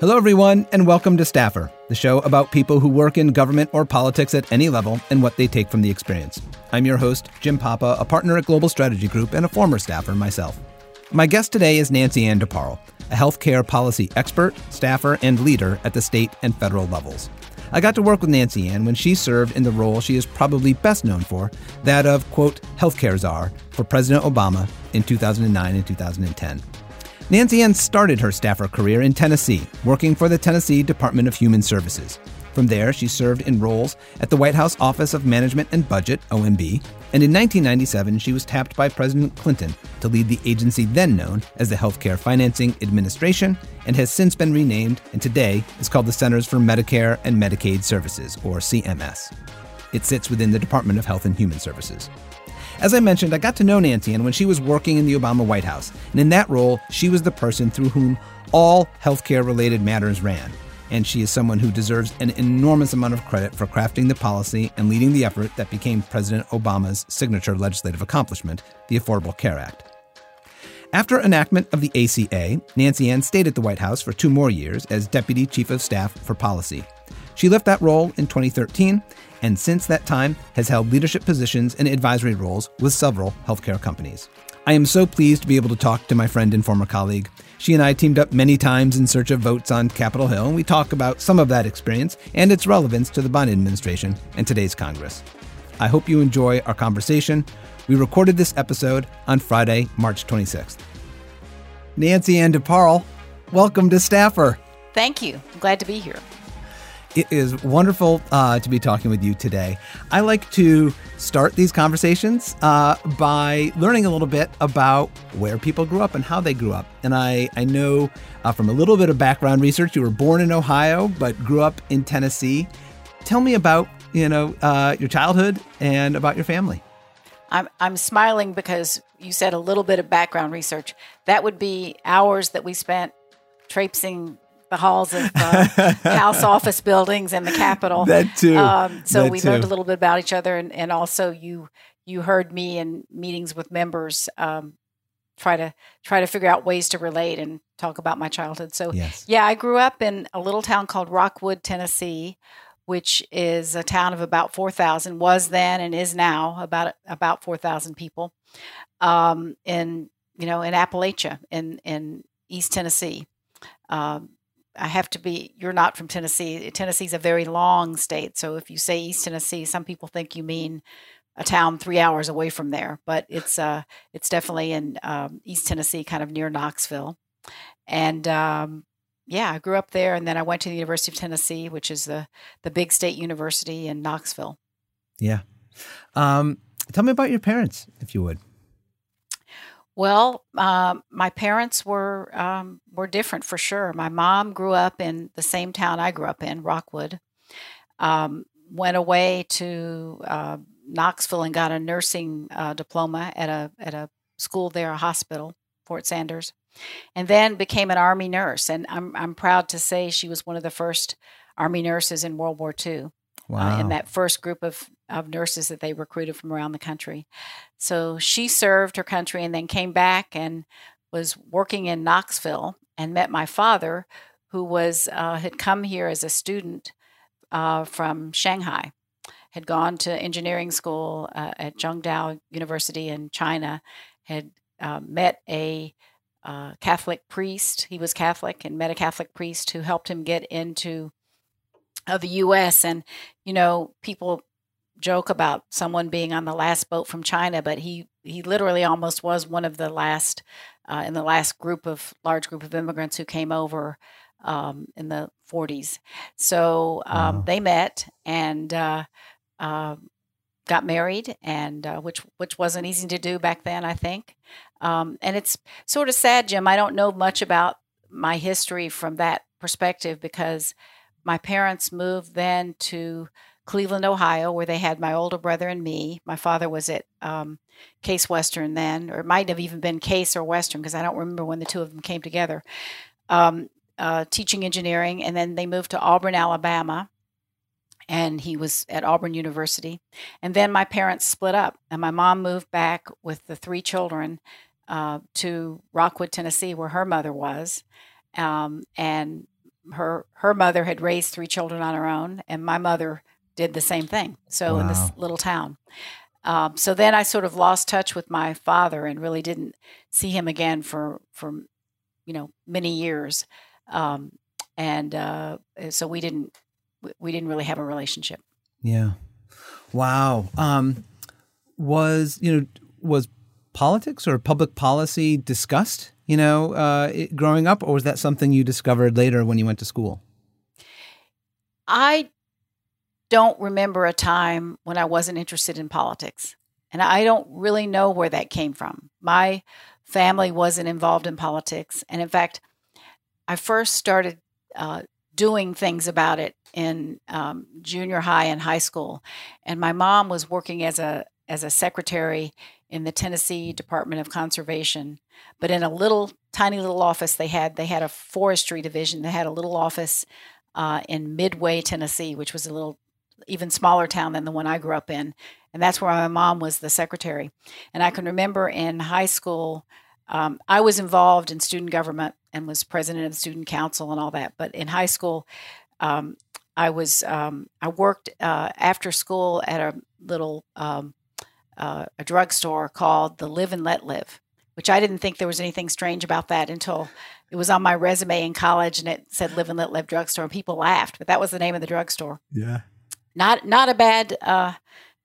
Hello, everyone, and welcome to Staffer, the show about people who work in government or politics at any level and what they take from the experience. I'm your host, Jim Papa, a partner at Global Strategy Group and a former staffer myself. My guest today is Nancy Ann DeParle, a healthcare policy expert, staffer, and leader at the state and federal levels. I got to work with Nancy Ann when she served in the role she is probably best known for, that of, quote, healthcare czar for President Obama in 2009 and 2010. Nancy Ann started her staffer career in Tennessee, working for the Tennessee Department of Human Services. From there, she served in roles at the White House Office of Management and Budget, OMB, and in 1997 she was tapped by President Clinton to lead the agency then known as the Healthcare Financing Administration and has since been renamed and today is called the Centers for Medicare and Medicaid Services, or CMS. It sits within the Department of Health and Human Services. As I mentioned, I got to know Nancy Ann when she was working in the Obama White House, and in that role, she was the person through whom all healthcare related matters ran. And she is someone who deserves an enormous amount of credit for crafting the policy and leading the effort that became President Obama's signature legislative accomplishment, the Affordable Care Act. After enactment of the ACA, Nancy Ann stayed at the White House for two more years as Deputy Chief of Staff for Policy. She left that role in 2013 and since that time has held leadership positions and advisory roles with several healthcare companies. I am so pleased to be able to talk to my friend and former colleague. She and I teamed up many times in search of votes on Capitol Hill, and we talk about some of that experience and its relevance to the Biden administration and today's Congress. I hope you enjoy our conversation. We recorded this episode on Friday, March 26th. Nancy Ann DeParle, welcome to Staffer. Thank you. I'm glad to be here. It is wonderful uh, to be talking with you today. I like to start these conversations uh, by learning a little bit about where people grew up and how they grew up. And I, I know uh, from a little bit of background research, you were born in Ohio but grew up in Tennessee. Tell me about you know uh, your childhood and about your family. I'm I'm smiling because you said a little bit of background research. That would be hours that we spent traipsing the halls of uh, House office buildings and the Capitol. That too. Um, so that we too. learned a little bit about each other, and, and also you you heard me in meetings with members um, try to try to figure out ways to relate and talk about my childhood. So yes. yeah, I grew up in a little town called Rockwood, Tennessee, which is a town of about four thousand. Was then and is now about about four thousand people. Um, in you know in Appalachia in in East Tennessee. Um, I have to be, you're not from Tennessee. Tennessee's a very long state. So if you say East Tennessee, some people think you mean a town three hours away from there, but it's uh, it's definitely in um, East Tennessee, kind of near Knoxville. And um, yeah, I grew up there, and then I went to the University of Tennessee, which is the the big state university in Knoxville. Yeah. Um, tell me about your parents, if you would. Well, um, my parents were um, were different for sure. My mom grew up in the same town I grew up in, Rockwood. Um, went away to uh, Knoxville and got a nursing uh, diploma at a at a school there, a hospital, Fort Sanders, and then became an Army nurse. And I'm I'm proud to say she was one of the first Army nurses in World War II. Wow. Uh, in that first group of, of nurses that they recruited from around the country. So she served her country and then came back and was working in Knoxville and met my father, who was uh, had come here as a student uh, from Shanghai, had gone to engineering school uh, at Zhengdao University in China, had uh, met a uh, Catholic priest. He was Catholic and met a Catholic priest who helped him get into the U.S. And you know, people joke about someone being on the last boat from China, but he he literally almost was one of the last uh, in the last group of large group of immigrants who came over um, in the 40s. So um, Wow. they met and uh, uh, got married, and uh, which which wasn't easy to do back then, I think. Um, and it's sort of sad, Jim. I don't know much about my history from that perspective because my parents moved then to Cleveland, Ohio, where they had my older brother and me. My father was at um, Case Western then, or it might have even been Case or Western because I don't remember when the two of them came together, um, uh, teaching engineering. And then they moved to Auburn, Alabama, and he was at Auburn University. And then my parents split up, and my mom moved back with the three children uh, to Rockwood, Tennessee, where her mother was. Um, and her her mother had raised three children on her own, and my mother did the same thing. So wow. in this little town. Um, so then I sort of lost touch with my father and really didn't see him again for for you know many years, um, and uh, so we didn't we didn't really have a relationship. Yeah. Wow. Um, was you know was politics or public policy discussed? You know, uh, growing up, or was that something you discovered later when you went to school? I don't remember a time when I wasn't interested in politics. And I don't really know where that came from. My family wasn't involved in politics. And in fact, I first started uh, doing things about it in um, junior high and high school. And my mom was working as a as a secretary in the Tennessee Department of Conservation, but in a little tiny little office they had they had a forestry division. They had a little office uh, in Midway, Tennessee, which was a little even smaller town than the one I grew up in. And that's where my mom was the secretary. And I can remember in high school, um, I was involved in student government and was president of the student council and all that. But in high school, um, I was um, I worked uh, after school at a little um, uh, a drugstore called the Live and Let Live, which I didn't think there was anything strange about that until it was on my resume in college and it said Live and Let Live drugstore and people laughed, but that was the name of the drugstore. Yeah not not a bad uh,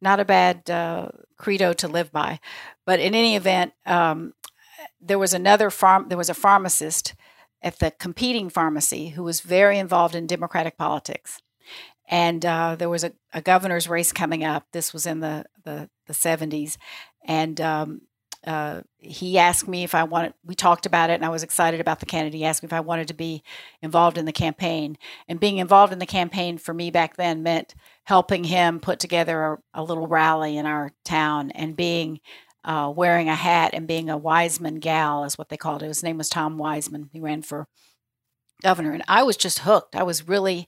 not a bad uh, credo to live by. But in any event, um, there was another farm. There was a pharmacist at the competing pharmacy who was very involved in Democratic politics, and uh, there was a, a, governor's race coming up. This was in the the, the 70s, and um, uh, he asked me if I wanted, we talked about it and I was excited about the candidate. He asked me if I wanted to be involved in the campaign. And being involved in the campaign for me back then meant helping him put together a, a little rally in our town and being uh, wearing a hat and being a Wiseman gal, is what they called it. His name was Tom Wiseman. He ran for governor. And I was just hooked. I was really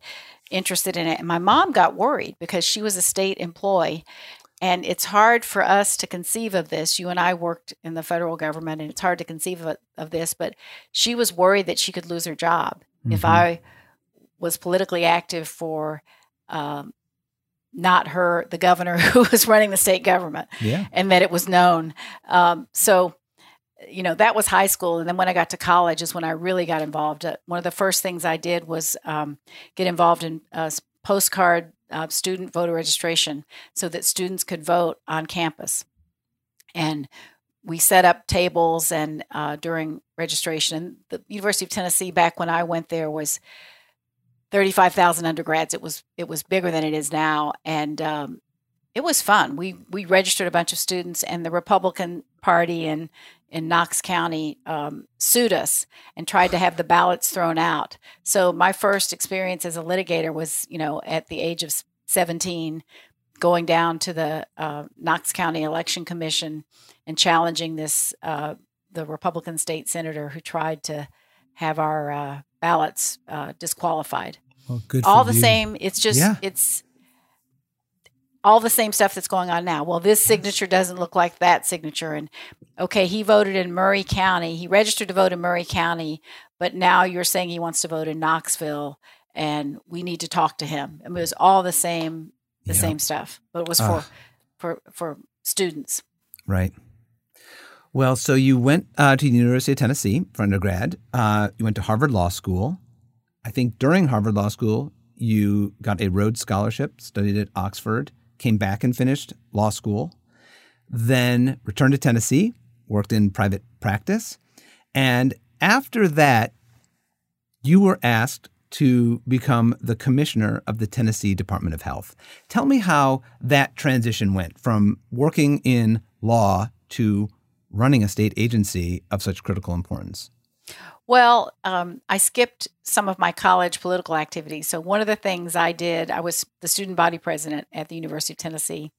interested in it. And my mom got worried because she was a state employee and it's hard for us to conceive of this. You and I worked in the federal government, and it's hard to conceive of, of this, but she was worried that she could lose her job mm-hmm. if I was politically active for um, not her, the governor who was running the state government, yeah. and that it was known. Um, so, you know, that was high school. And then when I got to college is when I really got involved. Uh, one of the first things I did was um, get involved in uh, postcard uh, student voter registration so that students could vote on campus. And we set up tables and uh, during registration. The University of Tennessee, back when I went there, was 35,000 undergrads. It was it was bigger than it is now, and um, it was fun. We we registered a bunch of students, and the Republican Party and in Knox County um, sued us and tried to have the ballots thrown out. So my first experience as a litigator was, you know, at the age of 17, going down to the uh, Knox County Election Commission and challenging this uh, the Republican state senator who tried to have our uh, ballots uh, disqualified. Well. All the you. same, it's just yeah. it's all the same stuff that's going on now. Well, this signature doesn't look like that signature. And okay, he voted in Maury County. He registered to vote in Maury County, but now you're saying he wants to vote in Knoxville and we need to talk to him. I mean, it was all the same, the yeah. same stuff, but it was for, uh, for, for students. Right. Well, so you went uh, to the University of Tennessee for undergrad. Uh, you went to Harvard Law School. I think during Harvard Law School, you got a Rhodes Scholarship, studied at Oxford, came back and finished law school, then returned to Tennessee, worked in private practice. And after that, you were asked to become the commissioner of the Tennessee Department of Health. Tell me how that transition went from working in law to running a state agency of such critical importance. Well, um, I skipped some of my college political activities. So, one of the things I did, I was the student body president at the University of Tennessee,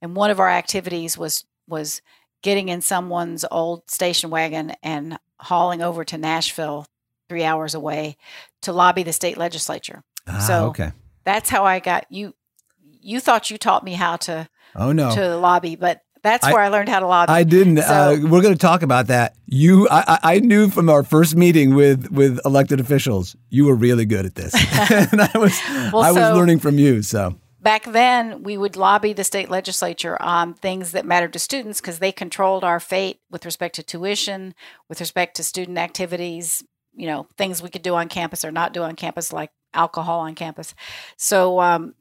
and one of our activities was was getting in someone's old station wagon and hauling over to Nashville, three hours away, to lobby the state legislature. Ah, so okay. that's how I got you. You thought you taught me how to oh no to lobby, but That's I, where I learned how to lobby. I didn't. So, uh, we're going to talk about that. You, I, I knew from our first meeting with with elected officials, you were really good at this, and I was well, I was so, learning from you. So back then we would lobby the state legislature on things that mattered to students because they controlled our fate with respect to tuition, with respect to student activities, you know, things we could do on campus or not do on campus, like alcohol on campus. So um,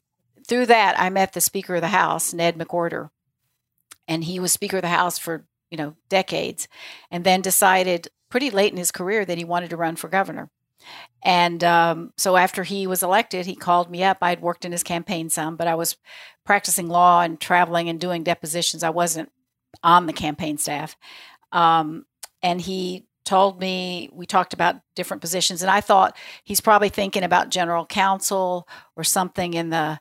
through that, I met the Speaker of the House, Ned McWhorter, and he was Speaker of the House for you know decades, and then decided pretty late in his career that he wanted to run for governor. And um, so after he was elected, he called me up. I'd worked in his campaign some, but I was practicing law and traveling and doing depositions. I wasn't on the campaign staff. Um, and he told me, we talked about different positions, and I thought he's probably thinking about general counsel or something in the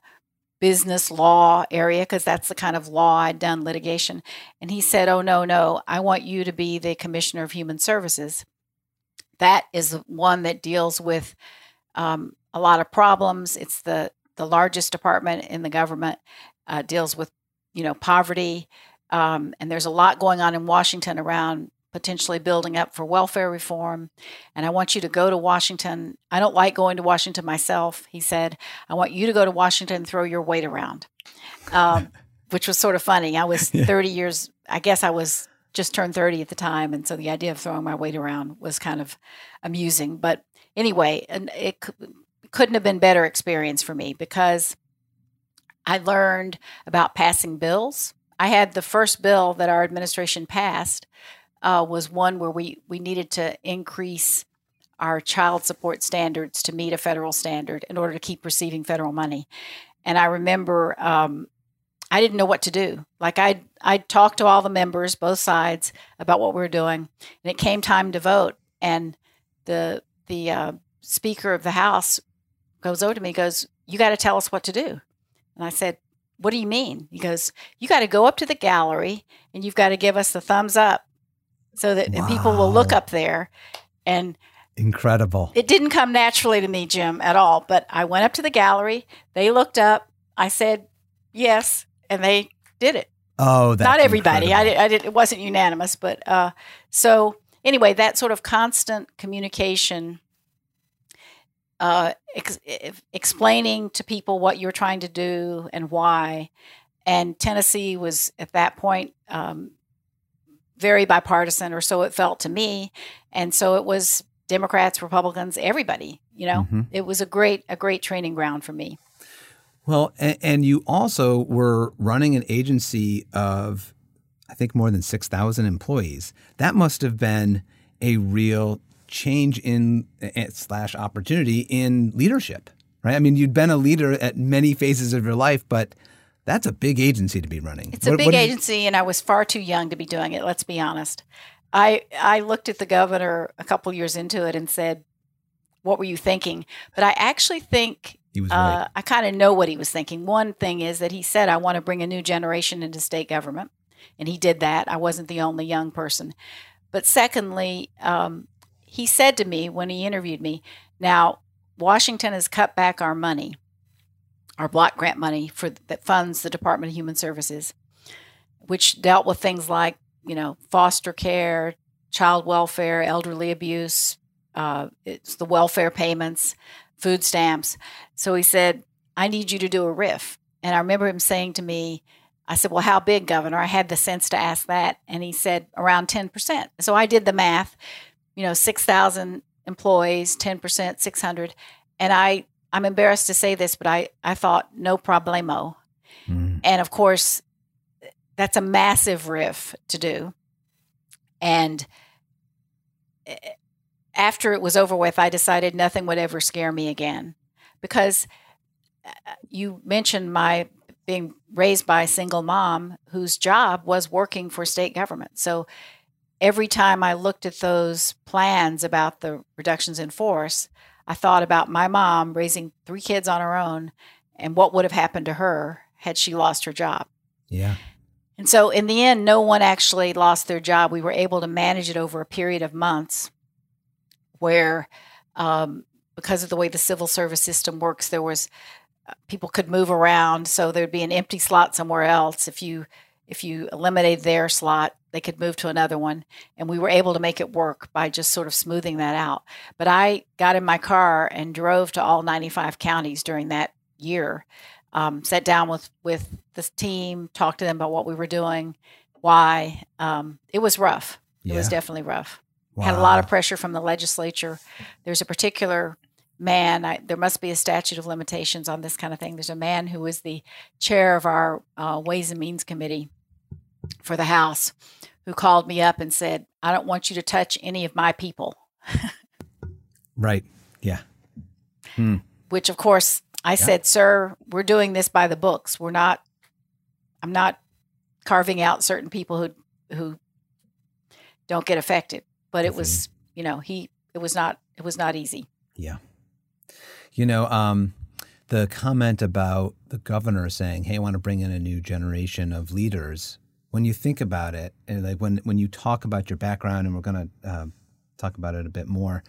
business law area because that's the kind of law I'd done litigation. And he said, Oh, no, no, I want you to be the Commissioner of Human Services that is one that deals with um, a lot of problems. It's the the largest department in the government. Uh, deals with you know poverty, um, and there's a lot going on in Washington around potentially building up for welfare reform. And I want you to go to Washington. I don't like going to Washington myself, he said. I want you to go to Washington and throw your weight around, um, which was sort of funny. I was 30 years, I guess I was just turned 30 at the time. And so the idea of throwing my weight around was kind of amusing. But anyway, and it couldn't have been better experience for me because I learned about passing bills. I had the first bill that our administration passed uh, was one where we, we needed to increase our child support standards to meet a federal standard in order to keep receiving federal money. And I remember um, I didn't know what to do. Like I I talked to all the members, both sides, about what we were doing, and it came time to vote. And the the uh, Speaker of the House goes over to me, goes, "You got to tell us what to do." And I said, "What do you mean?" He goes, "You got to go up to the gallery and you've got to give us the thumbs up, so that wow. people will look up there." And incredible. It didn't come naturally to me, Jim, at all. But I went up to the gallery. They looked up. I said, "Yes," and they did it. Oh, not everybody. I I did. It wasn't unanimous, but uh, so anyway, that sort of constant communication, uh, ex- explaining to people what you're trying to do and why. And Tennessee was at that point um, very bipartisan, or so it felt to me. And so it was Democrats, Republicans, everybody. You know, mm-hmm. it was a great a great training ground for me. Well, and, and you also were running an agency of, I think, more than 6,000 employees. That must have been a real change in eh, slash opportunity in leadership, right? I mean, you'd been a leader at many phases of your life, but that's a big agency to be running. It's a big what agency, and I was far too young to be doing it. Let's be honest. I I looked at the governor a couple years into it and said, "What were you thinking?" But I actually think he was right. Uh, I kind of know what he was thinking. One thing is that he said, I want to bring a new generation into state government. And he did that. I wasn't the only young person. But secondly, um, he said to me when he interviewed me, now, Washington has cut back our money, our block grant money for that funds the Department of Human Services, which dealt with things like, you know, foster care, child welfare, elderly abuse, uh, it's the welfare payments, food stamps. So he said, I need you to do a RIF." And I remember him saying to me, I said, Well, how big, Governor? I had the sense to ask that. And he said, Around 10%. So I did the math, you know, 6,000 employees, 10%, 600. And I, I'm embarrassed to say this, but I, I thought, no problemo. Mm. And of course, that's a massive RIF to do. And eh, after it was over with, I decided nothing would ever scare me again because uh, you mentioned my being raised by a single mom whose job was working for state government. So every time I looked at those plans about the reductions in force, I thought about my mom raising three kids on her own and what would have happened to her had she lost her job. Yeah. And so in the end, no one actually lost their job. We were able to manage it over a period of months where um, because of the way the civil service system works, there was uh, people could move around, so there'd be an empty slot somewhere else. If you if you eliminated their slot, they could move to another one. And we were able to make it work by just sort of smoothing that out. But I got in my car and drove to all 95 counties during that year. Um, sat down with with this team, talked to them about what we were doing, why. Um, it was rough. It was definitely rough. Wow. Had a lot of pressure from the legislature. There's a particular man. I, there must be a statute of limitations on this kind of thing. There's a man who was the chair of our uh, Ways and Means Committee for the House who called me up and said, "I don't want you to touch any of my people." right. Yeah. Hmm. Which, of course, I yeah. said, "Sir, we're doing this by the books. We're not. I'm not carving out certain people who who don't get affected." But it was, you know, he. It was not. It was not easy. Yeah. You know, um, the comment about the governor saying, "Hey, I want to bring in a new generation of leaders." When you think about it, and like when when you talk about your background, and we're going to uh, talk about it a bit more,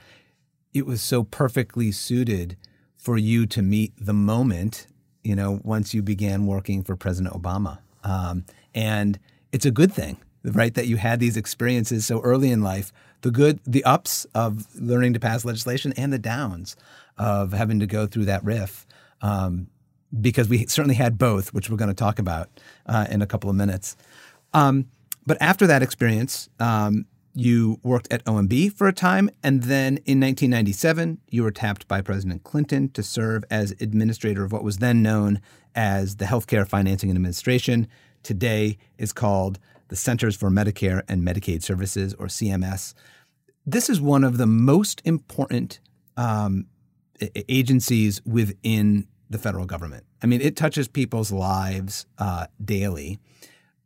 it was so perfectly suited for you to meet the moment. You know, once you began working for President Obama, um, and it's a good thing, right, that you had these experiences so early in life. The good, the ups of learning to pass legislation, and the downs of having to go through that RIF. Um, because we certainly had both, which we're going to talk about uh, in a couple of minutes. Um, but after that experience, um, you worked at OMB for a time, and then in 1997, you were tapped by President Clinton to serve as administrator of what was then known as the Healthcare Financing and Administration. Today is called the Centers for Medicare and Medicaid Services, or CMS. This is one of the most important um, agencies within the federal government. I mean, it touches people's lives uh, daily,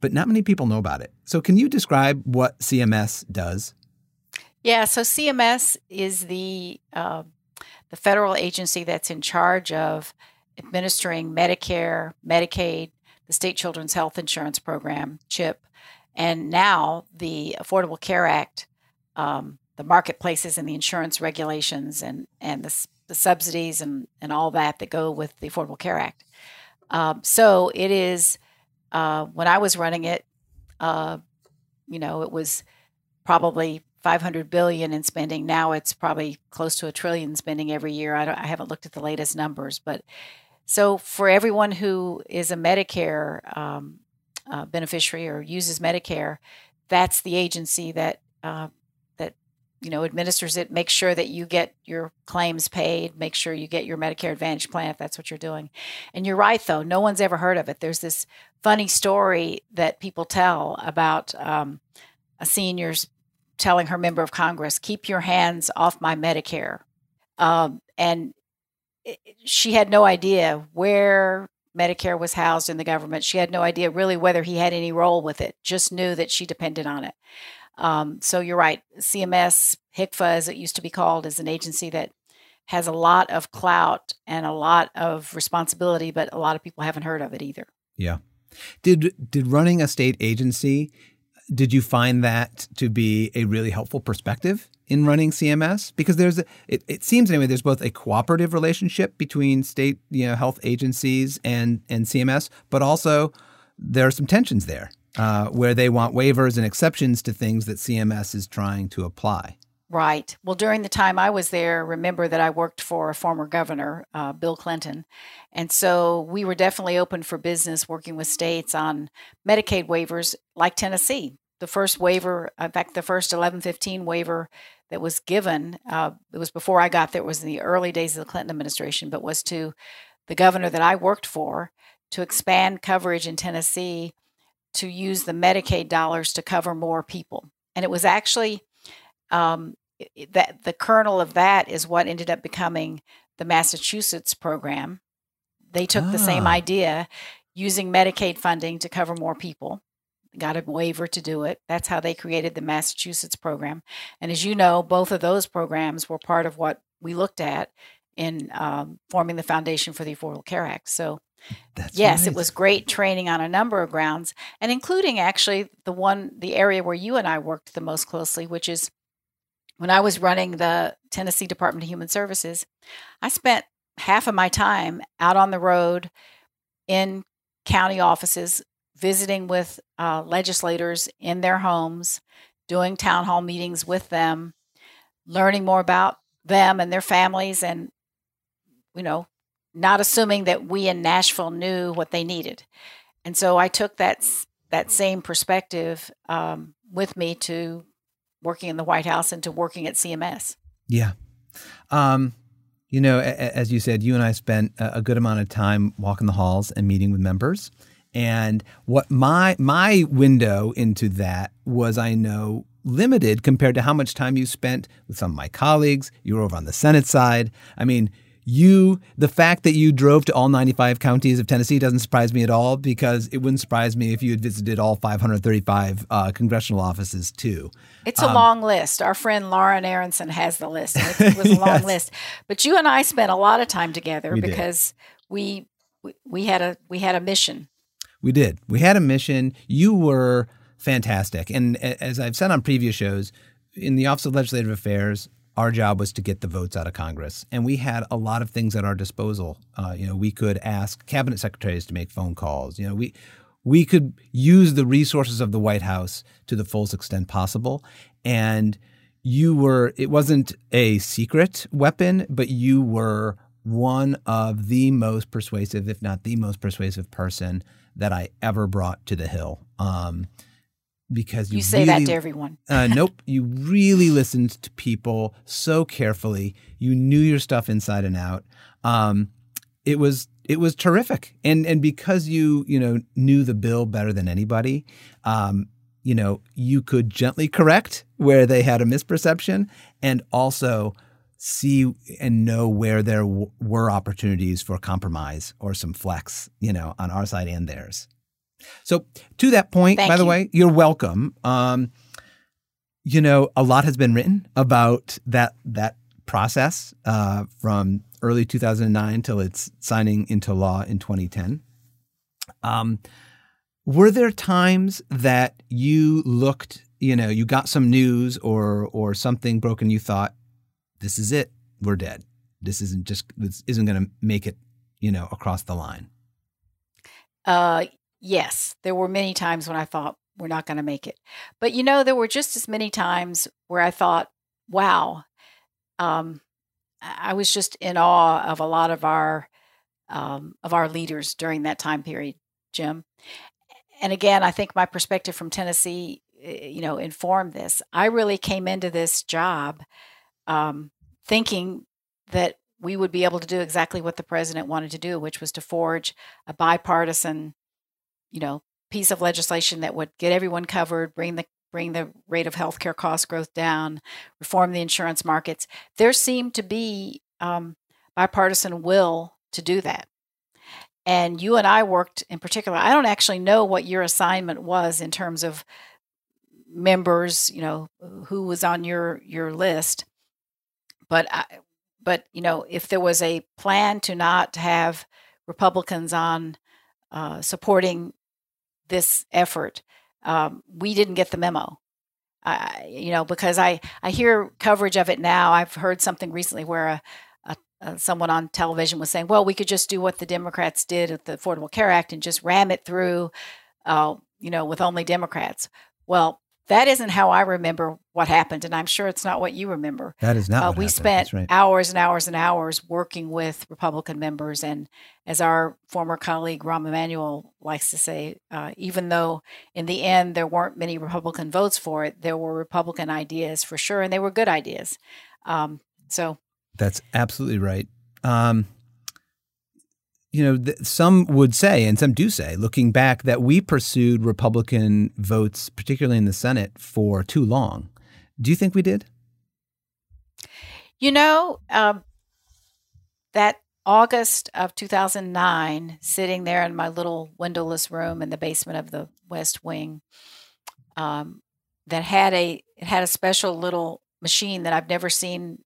but not many people know about it. So, can you describe what CMS does? Yeah, so CMS is the uh, the federal agency that's in charge of administering Medicare, Medicaid, the State Children's Health Insurance Program (CHIP), and now the Affordable Care Act, um, the marketplaces and the insurance regulations, and and the the subsidies and, and all that that go with the Affordable Care Act. Um, so it is, uh, when I was running it, uh, you know, it was probably 500 billion in spending. Now it's probably close to a trillion spending every year. I, I haven't looked at the latest numbers, but so for everyone who is a Medicare um, uh, beneficiary or uses Medicare, that's the agency that uh, you know administers it makes sure that you get your claims paid make sure you get your medicare advantage plan if that's what you're doing. And you're right though no one's ever heard of it. There's this funny story that people tell about um, a senior's telling her member of congress keep your hands off my medicare. Um, and it, she had no idea where medicare was housed in the government. She had no idea really whether he had any role with it just knew that she depended on it um, so you're right. CMS, HCFA, as it used to be called, is an agency that has a lot of clout and a lot of responsibility, but a lot of people haven't heard of it either. Yeah. Did did running a state agency did you find that to be a really helpful perspective in running CMS? Because there's a, it, it seems anyway there's both a cooperative relationship between state you know health agencies and and CMS, but also there are some tensions there uh, where they want waivers and exceptions to things that CMS is trying to apply. Right. Well, during the time I was there, remember that I worked for a former governor, uh, Bill Clinton. And so we were definitely open for business working with states on Medicaid waivers like Tennessee. The first waiver, in fact, the first 1115 waiver that was given, uh, it was before I got there, it was in the early days of the Clinton administration, but was to the governor that I worked for to expand coverage in Tennessee to use the Medicaid dollars to cover more people. And it was actually um, that the kernel of that is what ended up becoming the Massachusetts program. They took ah. the same ah. idea using Medicaid funding to cover more people, got a waiver to do it. That's how they created the Massachusetts program. And as you know, both of those programs were part of what we looked at in um, forming the foundation for the Affordable Care Act. So that's yes, amazing. it was great training on a number of grounds, and including actually the one, the area where you and I worked the most closely, which is when I was running the Tennessee Department of Human Services. I spent half of my time out on the road in county offices visiting with uh, legislators in their homes, doing town hall meetings with them, learning more about them and their families, and, you know, not assuming that we in Nashville knew what they needed. And so I took that that same perspective um, with me to working in the White House and to working at CMS. Yeah. Um, you know, as you said, you and I spent a good amount of time walking the halls and meeting with members. And what my my window into that was, I know, limited compared to how much time you spent with some of my colleagues. You were over on the Senate side. I mean, you the fact that you drove to all 95 counties of Tennessee doesn't surprise me at all because it wouldn't surprise me if you had visited all 535 uh, congressional offices too. It's a um, long list. Our friend Lauren Aronson has the list. It was a long yes. list. But you and I spent a lot of time together we because we, we we had a we had a mission. We did. We had a mission. You were fantastic. And as I've said on previous shows, in the Office of Legislative Affairs, our job was to get the votes out of Congress, and we had a lot of things at our disposal. Uh, you know, we could ask cabinet secretaries to make phone calls. You know, we we could use the resources of the White House to the fullest extent possible, and you were. It wasn't a secret weapon, but you were one of the most persuasive, if not the most persuasive person that I ever brought to the Hill. Um, because you, you say really, that to everyone. uh, nope. You really listened to people so carefully. You knew your stuff inside and out. Um, it was it was terrific, and and because you you know knew the bill better than anybody, um, you know you could gently correct where they had a misperception, and also see and know where there w- were opportunities for compromise or some flex, you know, on our side and theirs. So, to that point, Thank by the you. way, you're welcome. Um, you know, a lot has been written about that that process uh, from early 2009 till its signing into law in 2010. Um, were there times that you looked, you know, you got some news or or something broken, you thought, "This is it, we're dead. This isn't just this isn't going to make it, you know, across the line." Uh, yes, there were many times when I thought we're not going to make it. But you know, there were just as many times where I thought, wow, um, I was just in awe of a lot of our um, of our leaders during that time period, Jim. And again, I think my perspective from Tennessee, eh, you know, informed this. I really came into this job um, thinking that we would be able to do exactly what the president wanted to do, which was to forge a bipartisan you know, piece of legislation that would get everyone covered, bring the bring the rate of healthcare cost growth down, reform the insurance markets. There seemed to be um, bipartisan will to do that. And you and I worked in particular. I don't actually know what your assignment was in terms of members, you know, who was on your your list. But I, but you know, if there was a plan to not have Republicans on uh, supporting this effort. Um, we didn't get the memo. you know, because I, I hear coverage of it now. I've heard something recently where a, a, a, someone on television was saying, well, we could just do what the Democrats did at the Affordable Care Act and just ram it through, uh, you know, with only Democrats. Well, that isn't how I remember what happened, and I'm sure it's not what you remember. That is not. Uh, we happened. spent right. hours and hours and hours working with Republican members, and as our former colleague Rahm Emanuel likes to say, uh, even though in the end there weren't many Republican votes for it, there were Republican ideas for sure, and they were good ideas. Um, so that's absolutely right. Um, you know, th- some would say, and some do say, looking back, that we pursued Republican votes, particularly in the Senate, for too long. Do you think we did? You know, um, that August of 2009, sitting there in my little windowless room in the basement of the West Wing, um, that had a it had a special little machine that I've never seen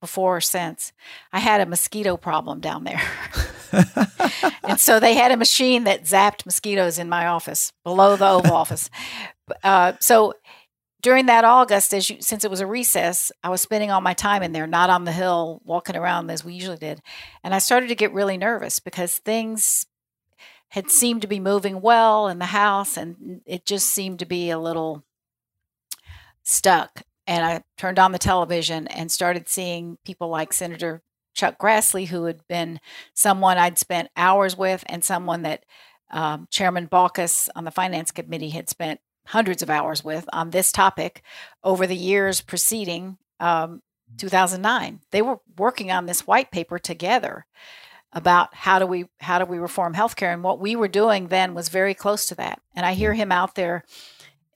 before or since. I had a mosquito problem down there. and so they had a machine that zapped mosquitoes in my office below the Oval Office. Uh, so during that August, as you, since it was a recess, I was spending all my time in there, not on the hill, walking around as we usually did. And I started to get really nervous because things had seemed to be moving well in the House, and it just seemed to be a little stuck. And I turned on the television and started seeing people like Senator Chuck Grassley, who had been someone I'd spent hours with, and someone that um, Chairman Baucus on the Finance Committee had spent hundreds of hours with on this topic over the years preceding um, 2009. They were working on this white paper together about how do we how do we reform healthcare and what we were doing then was very close to that. And I hear him out there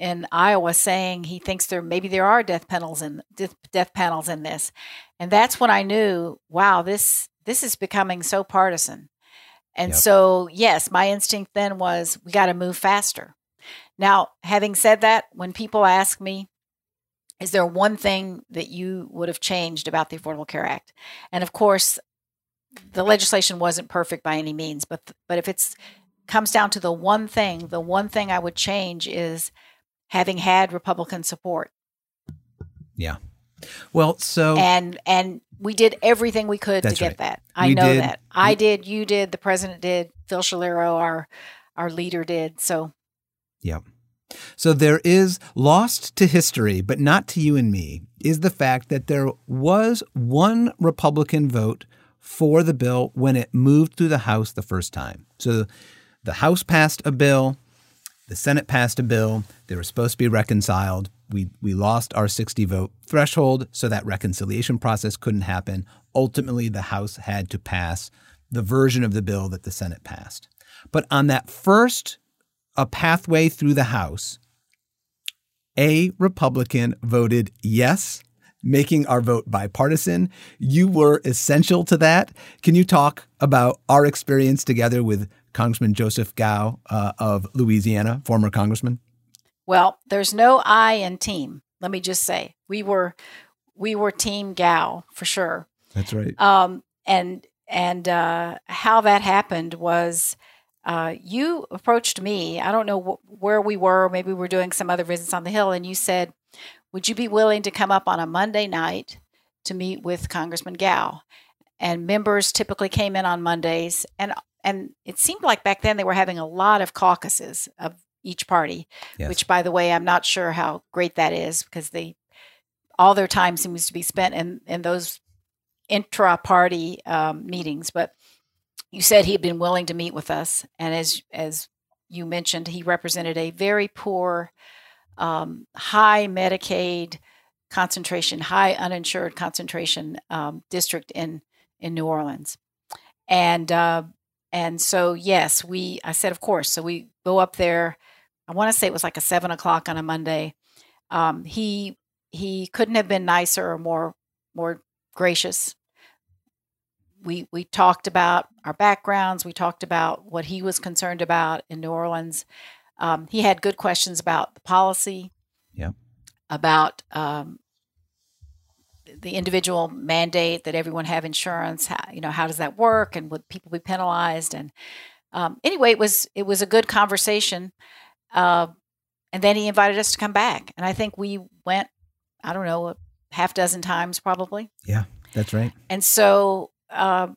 in Iowa saying he thinks there maybe there are death panels in death, death panels in this. And that's when I knew, wow, this this is becoming so partisan. And yep. so, yes, my instinct then was we got to move faster. Now, having said that, when people ask me, is there one thing that you would have changed about the Affordable Care Act? And of course, the legislation wasn't perfect by any means, but but if it's comes down to the one thing, the one thing I would change is having had Republican support. Yeah. Well, so and and we did everything we could to get right. that. I know did. that. I did, you did, the president did, Phil Schiliro, our our leader did. So Yeah. So there is lost to history, but not to you and me, is the fact that there was one Republican vote for the bill when it moved through the House the first time. So the House passed a bill, the Senate passed a bill, they were supposed to be reconciled. We, we lost our 60 vote threshold, so that reconciliation process couldn't happen. Ultimately, the House had to pass the version of the bill that the Senate passed. But on that first a pathway through the House, a Republican voted yes, making our vote bipartisan. You were essential to that. Can you talk about our experience together with Congressman Joseph Cao uh, of Louisiana, former congressman? Well, there's no I in team. Let me just say we were we were Team Cao for sure. That's right. Um, and and uh, how that happened was uh, you approached me. I don't know wh- where we were. Maybe we were doing some other visits on the Hill, and you said, "Would you be willing to come up on a Monday night to meet with Congressman Cao?" And members typically came in on Mondays, and and it seemed like back then they were having a lot of caucuses of each party. Yes. Which, by the way, I'm not sure how great that is because they all their time seems to be spent in in those intra party um, meetings, but you said he had been willing to meet with us, and as as you mentioned, he represented a very poor, um, high Medicaid concentration, high uninsured concentration um, district in in New Orleans, and uh, and so yes, we I said of course. So we go up there. I want to say it was like a seven o'clock on a Monday. Um, he he couldn't have been nicer or more more gracious we we talked about our backgrounds. We talked about what he was concerned about in New Orleans. Um, he had good questions about the policy. Yeah. About um, the individual mandate that everyone have insurance. How, you know, how does that work, and would people be penalized? And um, anyway, it was it was a good conversation. Uh, and then he invited us to come back, and I think we went. I don't know, a half dozen times probably. Yeah, that's right. And so uh,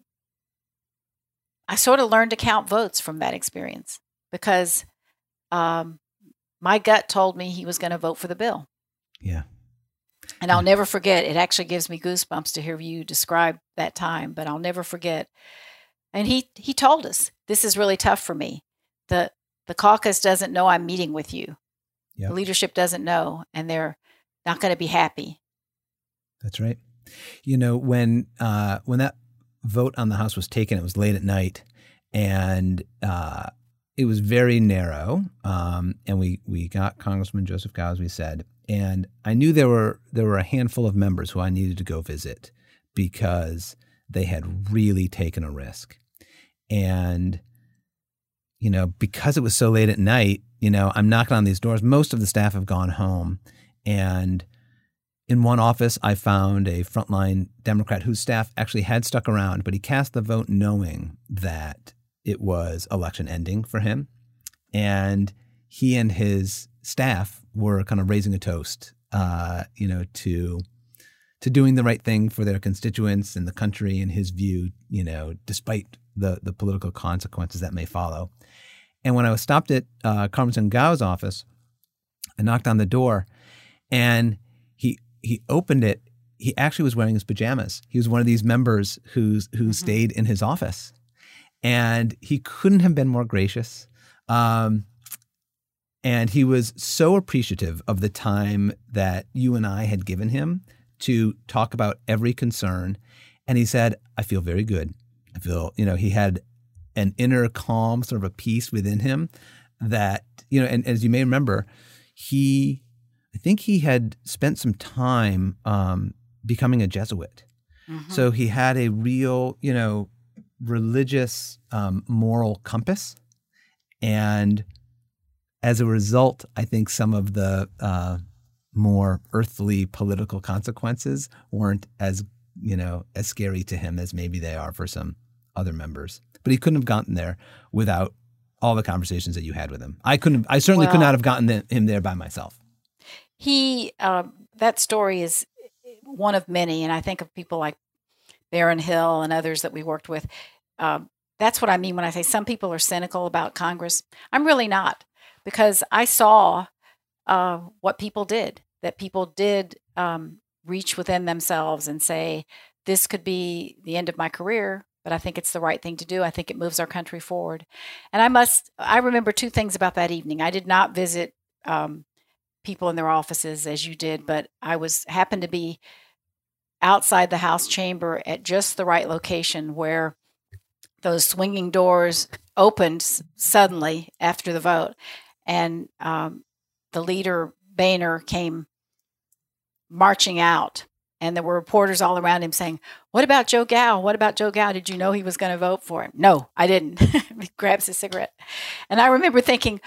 I sort of learned to count votes from that experience because um, my gut told me he was going to vote for the bill. Yeah. And I'll never forget, it actually gives me goosebumps to hear you describe that time, but I'll never forget. And he, he told us, this is really tough for me. The, the caucus doesn't know I'm meeting with you. Yep. The leadership doesn't know, and they're not going to be happy. That's right. You know, when, uh, when that vote on the House was taken. It was late at night, and uh, it was very narrow. Um, and we we got Congressman Joseph as we said, and I knew there were there were a handful of members who I needed to go visit because they had really taken a risk, and you know because it was so late at night, you know I'm knocking on these doors. Most of the staff have gone home, and in one office, I found a frontline Democrat whose staff actually had stuck around, but he cast the vote knowing that it was election ending for him. And he and his staff were kind of raising a toast, uh, you know, to to doing the right thing for their constituents and the country in his view, you know, despite the the political consequences that may follow. And when I was stopped at uh, Congressman Cao's office, I knocked on the door, and he he opened it. He actually was wearing his pajamas. He was one of these members who's who mm-hmm. stayed in his office, and he couldn't have been more gracious. Um, and he was so appreciative of the time that you and I had given him to talk about every concern. And he said, I feel very good. I feel, you know, he had an inner calm, sort of a peace within him that, you know, and as you may remember, he, I think he had spent some time um, becoming a Jesuit. Mm-hmm. So he had a real, you know, religious um, moral compass. And as a result, I think some of the uh, more earthly political consequences weren't as you know as scary to him as maybe they are for some other members. But he couldn't have gotten there without all the conversations that you had with him. I couldn't. I certainly well, could not have gotten the, him there by myself. He uh, that story is one of many, and I think of people like Baron Hill and others that we worked with. Uh, that's what I mean when I say some people are cynical about Congress. I'm really not because I saw uh, what people did, that people did um, reach within themselves and say, this could be the end of my career, but I think it's the right thing to do. I think it moves our country forward. And I must, I remember two things about that evening. I did not visit um, people in their offices as you did, but I was happened to be outside the House chamber at just the right location where those swinging doors opened suddenly after the vote and um, the leader Boehner came marching out, and there were reporters all around him saying, "What about Joe Cao? What about Joe Cao? Did you know he was going to vote for him?" No, I didn't. he grabs his cigarette, and I remember thinking,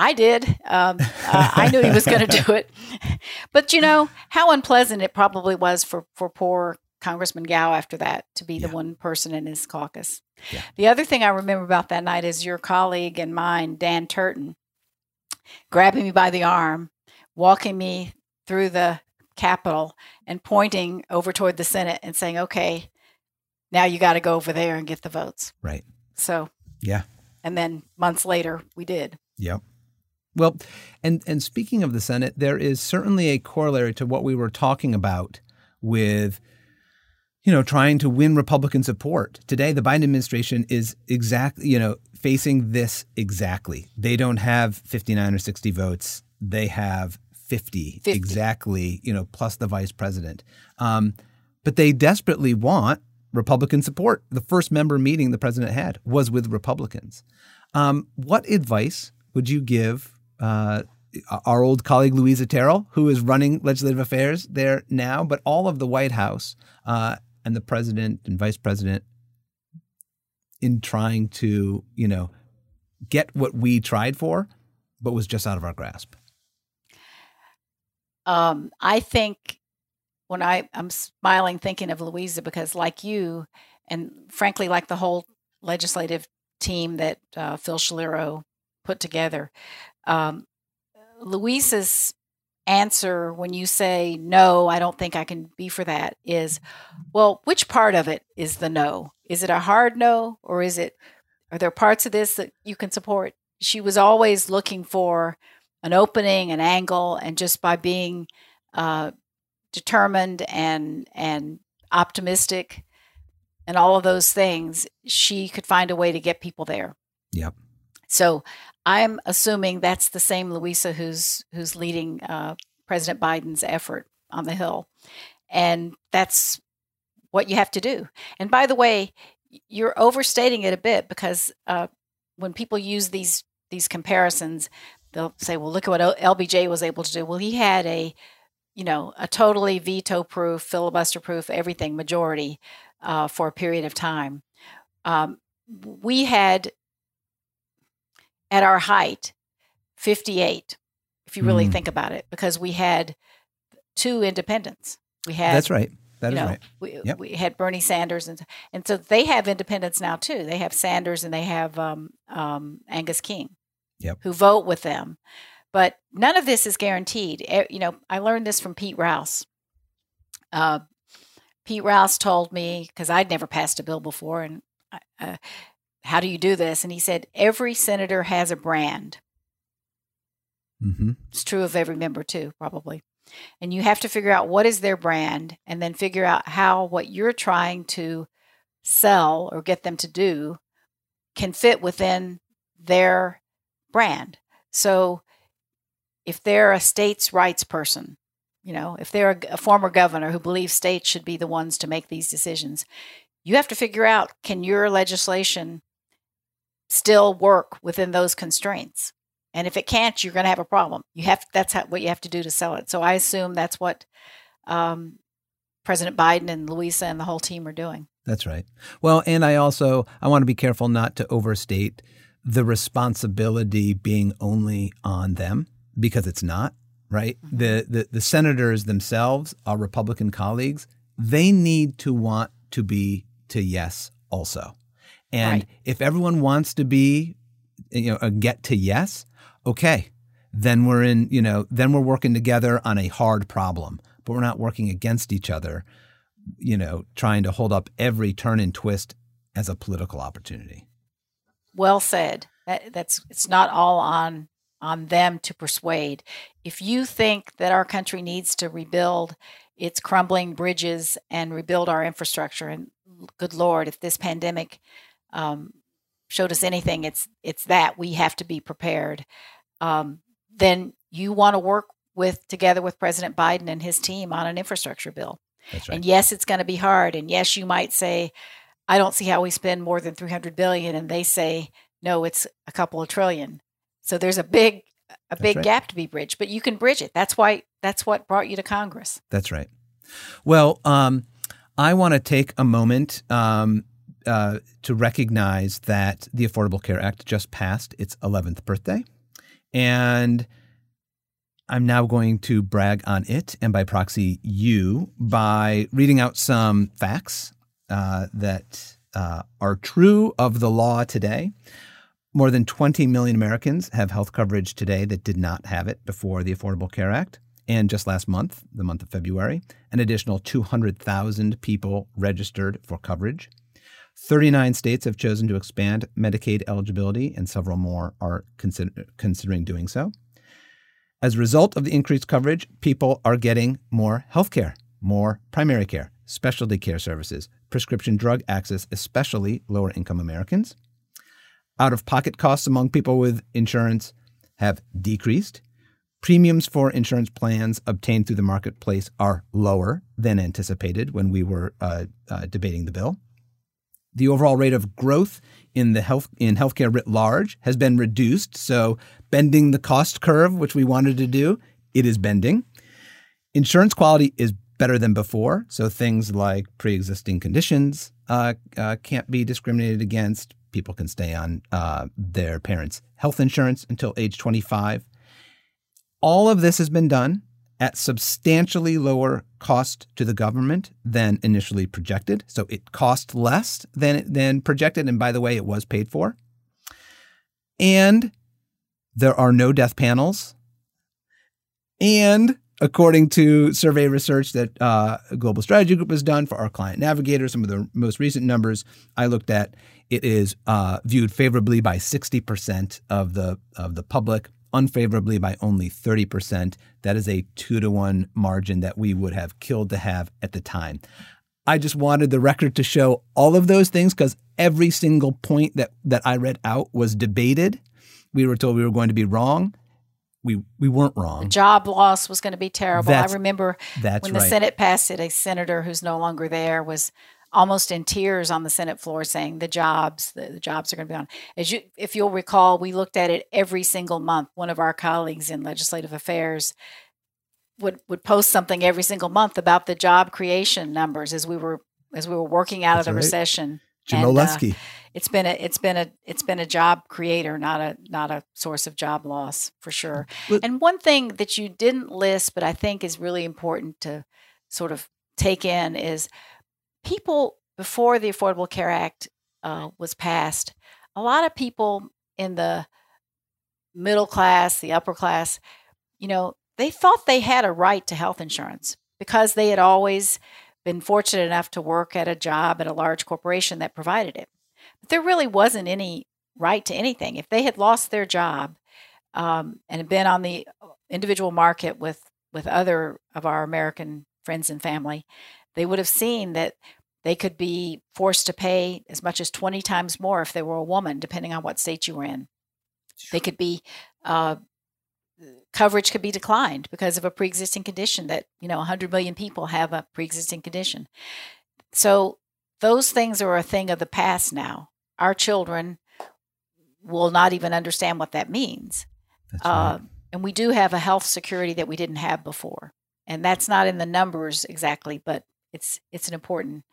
I did. Um, uh, I knew he was going to do it. But you know how unpleasant it probably was for for poor Congressman Cao after that to be yeah. the one person in his caucus. Yeah. The other thing I remember about that night is your colleague and mine, Dan Turton, grabbing me by the arm, walking me through the Capitol, and pointing over toward the Senate and saying, okay, now you got to go over there and get the votes. Right. So, yeah. And then months later, we did. Yep. Well, and and speaking of the Senate, there is certainly a corollary to what we were talking about with you know, trying to win Republican support. Today, the Biden administration is exactly, you know, facing this exactly. They don't have 59 or 60 votes. They have 50, 50. exactly, you know, plus the vice president. Um, but they desperately want Republican support. The first member meeting the president had was with Republicans. Um, what advice would you give uh, our old colleague Louisa Terrell, who is running legislative affairs there now, but all of the White House uh, and the president and vice president in trying to, you know, get what we tried for, but was just out of our grasp? Um, I think when I, I'm smiling thinking of Louisa because, like you, and frankly, like the whole legislative team that uh, Phil Schiliro put together, um, Louisa's answer when you say no i don't think i can be for that is well which part of it is the no? Is it a hard no or is it are there parts of this that you can support? She was always looking for an opening an angle and just by being uh, determined and and optimistic and all of those things she could find a way to get people there. Yep. So I'm assuming that's the same Louisa who's who's leading uh, President Biden's effort on the Hill, and that's what you have to do. And by the way, you're overstating it a bit because uh, when people use these these comparisons, they'll say, "Well, look at what LBJ was able to do." Well, he had a you know a totally veto proof, filibuster proof, everything majority uh, for a period of time. Um, we had at our height 58 if you really mm. think about it because we had two independents. We had that's right. That is know, right. we, yep. we had bernie sanders and and so they have independents now too. They have sanders and they have um, um, angus king yep. who vote with them. But none of this is guaranteed. You know i learned this from pete rouse. Uh, Pete Rouse told me because I'd never passed a bill before, and uh, how do you do this? And he said every senator has a brand. Mm-hmm. It's true of every member too, probably. And you have to figure out what is their brand, and then figure out how what you're trying to sell or get them to do can fit within their brand. So if they're a states' rights person, you know, if they're a, a, former governor who believes states should be the ones to make these decisions, you have to figure out can your legislation still work within those constraints? And if it can't, you're going to have a problem. You have that's how, what you have to do to sell it. So I assume that's what um, President Biden and Louisa and the whole team are doing. That's right. Well, and I also I want to be careful not to overstate the responsibility being only on them because it's not right. Mm-hmm. The, the the senators themselves, our Republican colleagues, they need to want to be to yes also. And right. if everyone wants to be, you know, a get to yes, okay, then we're in, you know, then we're working together on a hard problem, but we're not working against each other, you know, trying to hold up every turn and twist as a political opportunity. Well said. That, that's it's not all on on them to persuade. If you think that our country needs to rebuild its crumbling bridges and rebuild our infrastructure, and good Lord, if this pandemic um, showed us anything, it's it's that we have to be prepared. Um, then you want to work with together with President Biden and his team on an infrastructure bill. Right. And yes, it's going to be hard. And yes, you might say, I don't see how we spend more than 300 billion, and they say no, it's a couple of trillion. So there's a big a big right. gap to be bridged, but you can bridge it. That's why that's what brought you to Congress. That's right. Well, um, I want to take a moment um, uh, to recognize that the Affordable Care Act just passed its 11th birthday. And I'm now going to brag on it and by proxy you by reading out some facts uh, that uh, are true of the law today. More than 20 million Americans have health coverage today that did not have it before the Affordable Care Act. And just last month, the month of February, an additional 200,000 people registered for coverage. 39 states have chosen to expand Medicaid eligibility, and several more are consider- considering doing so. As a result of the increased coverage, people are getting more health care, more primary care, specialty care services, prescription drug access, especially lower income Americans. Out of pocket costs among people with insurance have decreased. Premiums for insurance plans obtained through the marketplace are lower than anticipated when we were uh, uh, debating the bill. The overall rate of growth in the health in healthcare writ large has been reduced. So bending the cost curve, which we wanted to do, it is bending. Insurance quality is better than before. So things like pre-existing conditions uh, uh, can't be discriminated against. People can stay on uh, their parents' health insurance until age 25. All of this has been done at substantially lower cost to the government than initially projected. So it cost less than, than projected. And by the way, it was paid for. And there are no death panels. And according to survey research that uh, Global Strategy Group has done for our client navigator, some of the most recent numbers I looked at, it is uh, viewed favorably by 60% of the of the public unfavorably by only 30%. That is a two to one margin that we would have killed to have at the time. I just wanted the record to show all of those things because every single point that, that I read out was debated. We were told we were going to be wrong. We we weren't wrong. The job loss was going to be terrible. That's, I remember when the right. Senate passed it, a senator who's no longer there was almost in tears on the Senate floor saying the jobs, the, the, jobs are going to be on. As you, if you'll recall, we looked at it every single month. One of our colleagues in legislative affairs would would post something every single month about the job creation numbers as we were as we were working out That's of the right. recession. Jim and, uh, it's been a it's been a it's been a job creator, not a not a source of job loss for sure. But, and one thing that you didn't list, but I think is really important to sort of take in is people before the Affordable Care Act uh, was passed, a lot of people in the middle class, the upper class, you know, they thought they had a right to health insurance because they had always been fortunate enough to work at a job at a large corporation that provided it. But there really wasn't any right to anything. If they had lost their job um, and had been on the individual market with with other of our American friends and family, they would have seen that they could be forced to pay as much as 20 times more if they were a woman, depending on what state you were in. They could be, uh, coverage could be declined because of a pre existing condition that, you know, 100 million people have a pre existing condition. So those things are a thing of the past now. Our children will not even understand what that means. That's right. Uh, and we do have a health security that we didn't have before. And that's not in the numbers exactly, but it's it's an important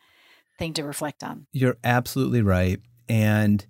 thing to reflect on. You're absolutely right. And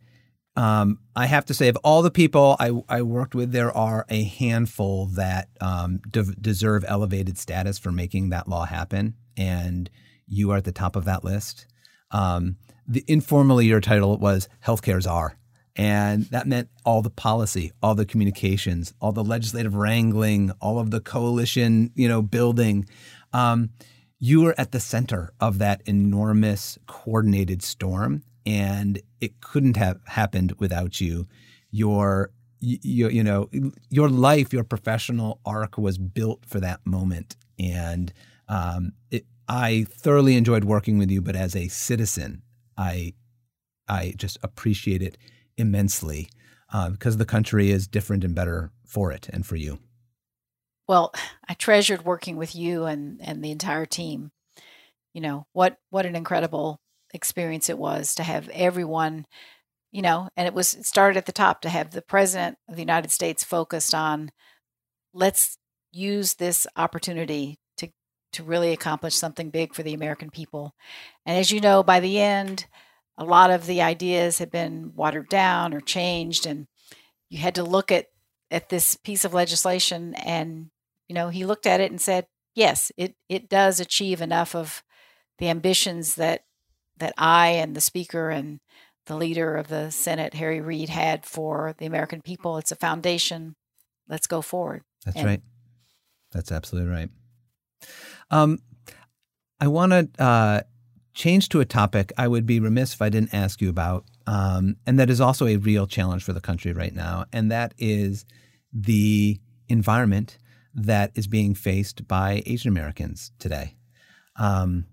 um, I have to say, of all the people I, I worked with, there are a handful that um, de- deserve elevated status for making that law happen. And you are at the top of that list. Um, the, informally, your title was Healthcare Czar. And that meant all the policy, all the communications, all the legislative wrangling, all of the coalition, you know, building. Um, you were at the center of that enormous coordinated storm and it couldn't have happened without you. Your you, you know your life your professional arc was built for that moment. And um, it, i thoroughly enjoyed working with you but as a citizen i i just appreciate it immensely uh, because the country is different and better for it and for you well, I treasured working with you and and the entire team. You know, what what an incredible experience it was to have everyone, you know, and it was it started at the top to have the president of the United States focused on let's use this opportunity to to really accomplish something big for the American people. And as you know, by the end, a lot of the ideas had been watered down or changed and you had to look at at this piece of legislation and you know, he looked at it and said, yes, it, it does achieve enough of the ambitions that that I and the speaker and the leader of the Senate, Harry Reid, had for the American people. It's a foundation. Let's go forward. That's and, right. That's absolutely right. Um, I want to uh, change to a topic I would be remiss if I didn't ask you about, um, and that is also a real challenge for the country right now, and that is the environment that is being faced by Asian Americans today. Um,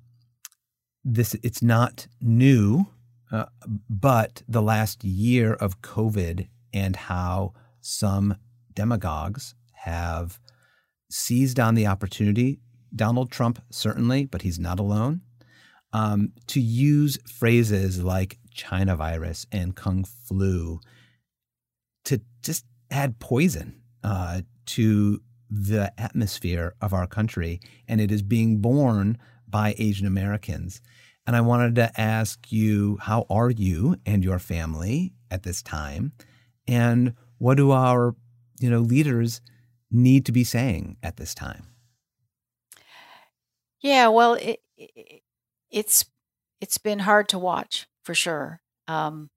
this it's not new, uh, but the last year of COVID and how some demagogues have seized on the opportunity. Donald Trump certainly, but he's not alone. Um, to use phrases like China virus and Kung flu to just add poison uh, to the atmosphere of our country, and it is being borne by Asian Americans. And I wanted to ask you, how are you and your family at this time? And what do our, you know, leaders need to be saying at this time? Yeah, well, it, it, it's it's been hard to watch for sure. Um,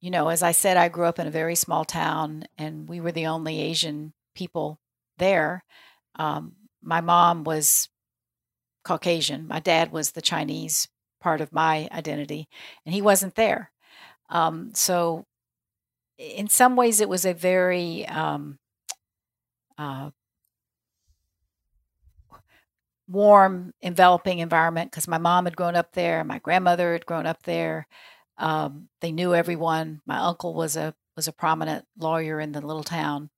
you know, as I said, I grew up in a very small town, and we were the only Asian people there. Um, my mom was Caucasian. My dad was the Chinese part of my identity, and he wasn't there. Um, so, in some ways, it was a very um, uh, warm, enveloping environment because my mom had grown up there, my grandmother had grown up there. Um, they knew everyone. My uncle was a was a prominent lawyer in the little town.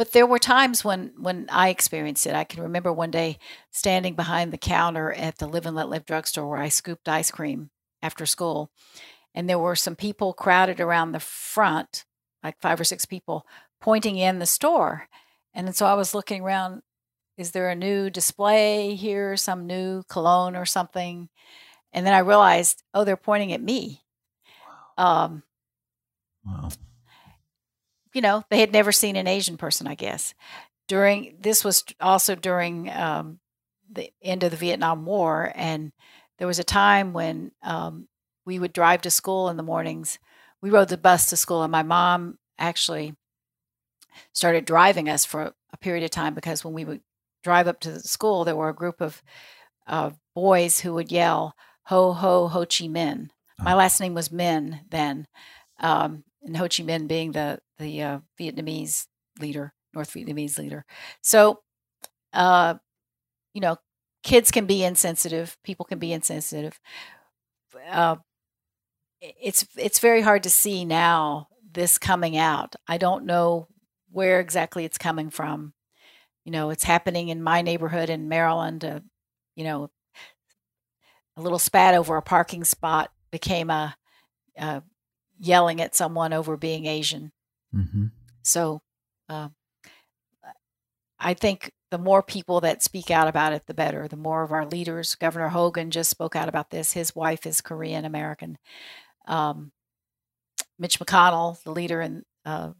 But there were times when when I experienced it. I can remember one day standing behind the counter at the Live and Let Live drugstore where I scooped ice cream after school, and there were some people crowded around the front, like five or six people, pointing in the store. And so I was looking around. Is there a new display here? Some new cologne or something? And then I realized, oh, they're pointing at me. Wow. Um, wow you know, they had never seen an Asian person, I guess. During this was also during um, the end of the Vietnam War, and there was a time when um, we would drive to school in the mornings. We rode the bus to school, and my mom actually started driving us for a period of time because when we would drive up to the school, there were a group of uh, boys who would yell "Ho Ho Ho Chi Minh." My Oh. last name was Min then, um, and Ho Chi Minh being the the uh, Vietnamese leader, North Vietnamese leader. So, uh, you know, kids can be insensitive. People can be insensitive. Uh, it's it's very hard to see now this coming out. I don't know where exactly it's coming from. You know, it's happening in my neighborhood in Maryland. Uh, you know, a little spat over a parking spot became a, uh yelling at someone over being Asian. Hmm So, uh, I think the more people that speak out about it, the better. The more of our leaders. Governor Hogan just spoke out about this. His wife is Korean American. Um, Mitch McConnell, the leader and uh,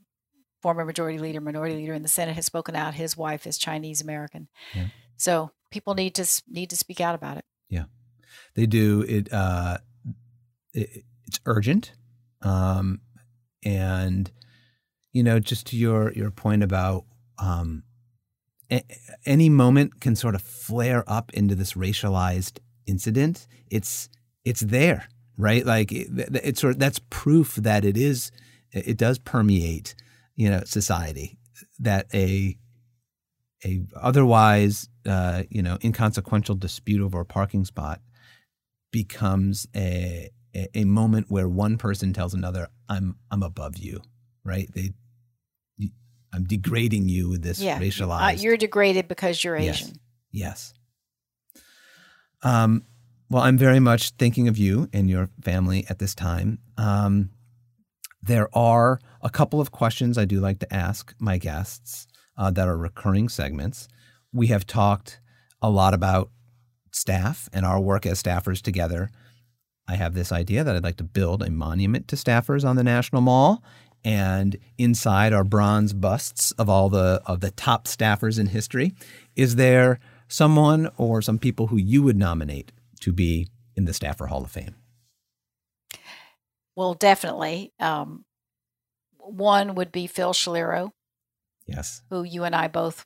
former majority leader, minority leader in the Senate, has spoken out. His wife is Chinese American. Yeah. So people need to need to speak out about it. Yeah, they do it. Uh, it it's urgent, um, and you know, just to your your point about um, a- any moment can sort of flare up into this racialized incident. It's it's there, right? Like it, it's sort of, that's proof that it is it does permeate, you know, society. That a a otherwise uh, you know inconsequential dispute over a parking spot becomes a, a a moment where one person tells another, "I'm I'm above you," right? They, I'm degrading you with this Yeah, racialized. Uh, you're degraded because you're Yes. Asian. Yes. Um, well, I'm very much thinking of you and your family at this time. Um, there are a couple of questions I do like to ask my guests uh, that are recurring segments. We have talked a lot about staff and our work as staffers together. I have this idea that I'd like to build a monument to staffers on the National Mall, and inside are bronze busts of all the of the top staffers in history. Is there someone or some people who you would nominate to be in the Staffer Hall of Fame? Well, definitely. Um, one would be Phil Schiliro, Yes. who you and I both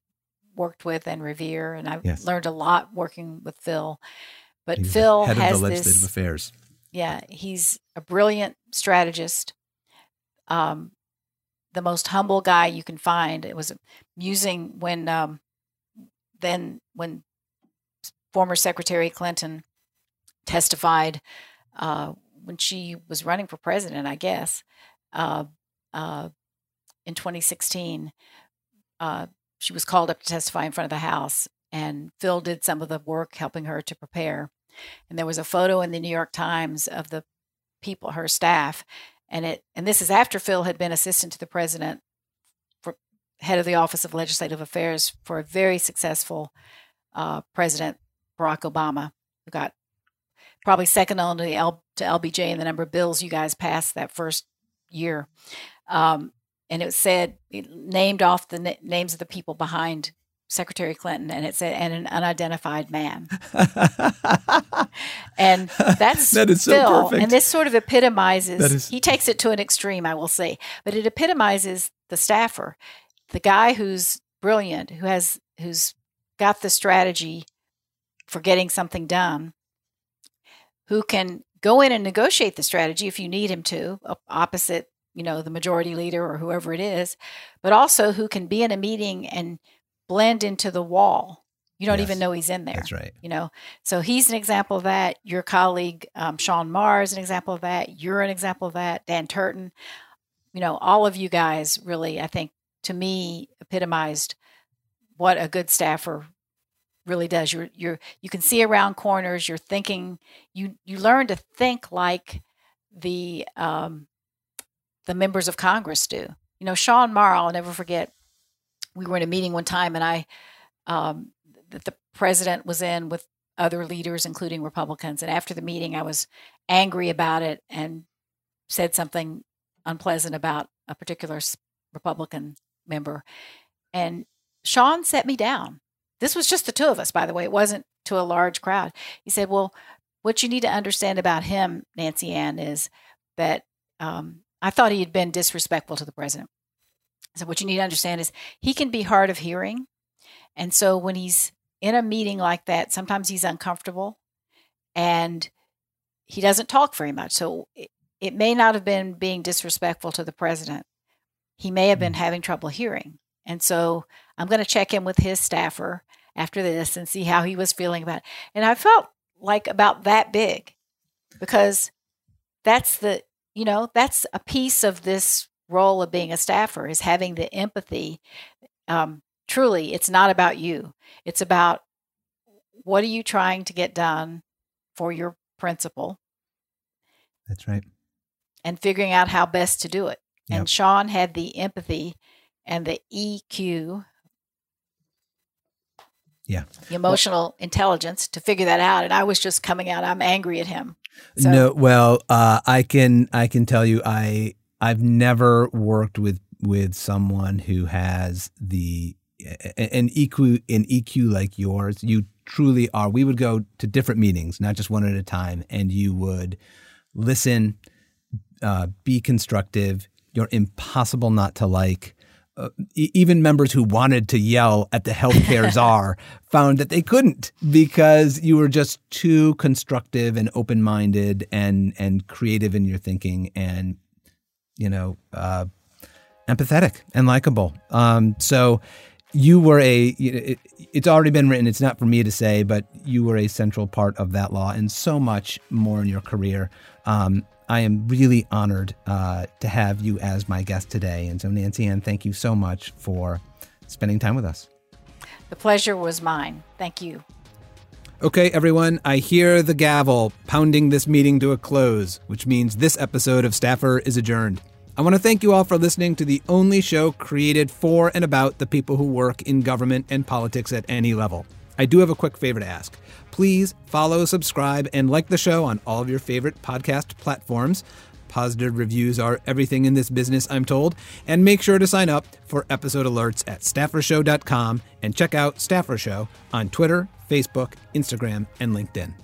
worked with and revere, and I've Yes. learned a lot working with Phil. But He's Phil head has of the legislative this. affairs. Yeah, he's a brilliant strategist. Um, the most humble guy you can find. It was amusing when um, then when former Secretary Clinton testified uh, when she was running for president, I guess, uh, uh, in 2016. Uh, she was called up to testify in front of the House, and Phil did some of the work helping her to prepare. And there was a photo in the New York Times of the people, her staff, and it and this is after Phil had been assistant to the president for head of the Office of Legislative Affairs for a very successful uh, president, Barack Obama, who got probably second only to, L, to LBJ in the number of bills you guys passed that first year. Um, and it said it named off the na- names of the people behind Secretary Clinton, and it said and an unidentified man. And that's that is so Phil, perfect. and this sort of epitomizes. That is- he takes it to an extreme, I will say, but it epitomizes the staffer, the guy who's brilliant, who has who's got the strategy for getting something done, who can go in and negotiate the strategy if you need him to, opposite you know the majority leader or whoever it is, but also who can be in a meeting and blend into the wall. You don't Yes. even know he's in there That's right. you know? So he's an example of that. Your colleague um, sean Maher is an example of that. You're an example of that. Dan turton. You know all of you guys really i think to me epitomized what a good staffer really does. You're you're you can see around corners. You're thinking you you learn to think like the um the members of congress do. You know sean Maher i'll never forget we were in a meeting one time and i um that the president was in with other leaders, including Republicans. And after the meeting, I was angry about it and said something unpleasant about a particular Republican member. And Sean set me down. This was just the two of us, by the way. It wasn't to a large crowd. He said, Well, what you need to understand about him, Nancy Ann, is that um, I thought he had been disrespectful to the president. So, what you need to understand is he can be hard of hearing. And so, when he's in a meeting like that, sometimes he's uncomfortable and he doesn't talk very much. So it, it may not have been being disrespectful to the president. He may have been mm. having trouble hearing. And so I'm going to check in with his staffer after this and see how he was feeling about it. And I felt like about that big because that's the, you know, that's a piece of this role of being a staffer is having the empathy. Um, truly, it's not about you. It's about what are you trying to get done for your principal. That's right. And figuring out how best to do it. Yep. And Sean had the empathy and the EQ. Yeah. The emotional well, intelligence to figure that out. And I was just coming out, I'm angry at him. So, no, well, uh, I can I can tell you I I've never worked with with someone who has the an EQ an EQ like yours. You truly are. We would go to different meetings, not just one at a time, and you would listen, uh, be constructive. You're impossible not to like. Uh, even members who wanted to yell at the healthcare czar found that they couldn't because you were just too constructive and open-minded and and creative in your thinking and you know uh, empathetic and likable. Um, so you were a it, it's already been written. It's not for me to say but you were a central part of that law and so much more in your career. Um, i am really honored uh, to have you as my guest today. And so nancy ann thank you so much for spending time with us. The pleasure was mine. Thank you Okay, everyone, I hear the gavel pounding this meeting to a close, which means this episode of Staffer is adjourned. I want to thank you all for listening to the only show created for and about the people who work in government and politics at any level. I do have a quick favor to ask. Please follow, subscribe, and like the show on all of your favorite podcast platforms. Positive reviews are everything in this business, I'm told. And make sure to sign up for episode alerts at staffershow.com and check out Staffer Show on Twitter, Facebook, Instagram, and LinkedIn.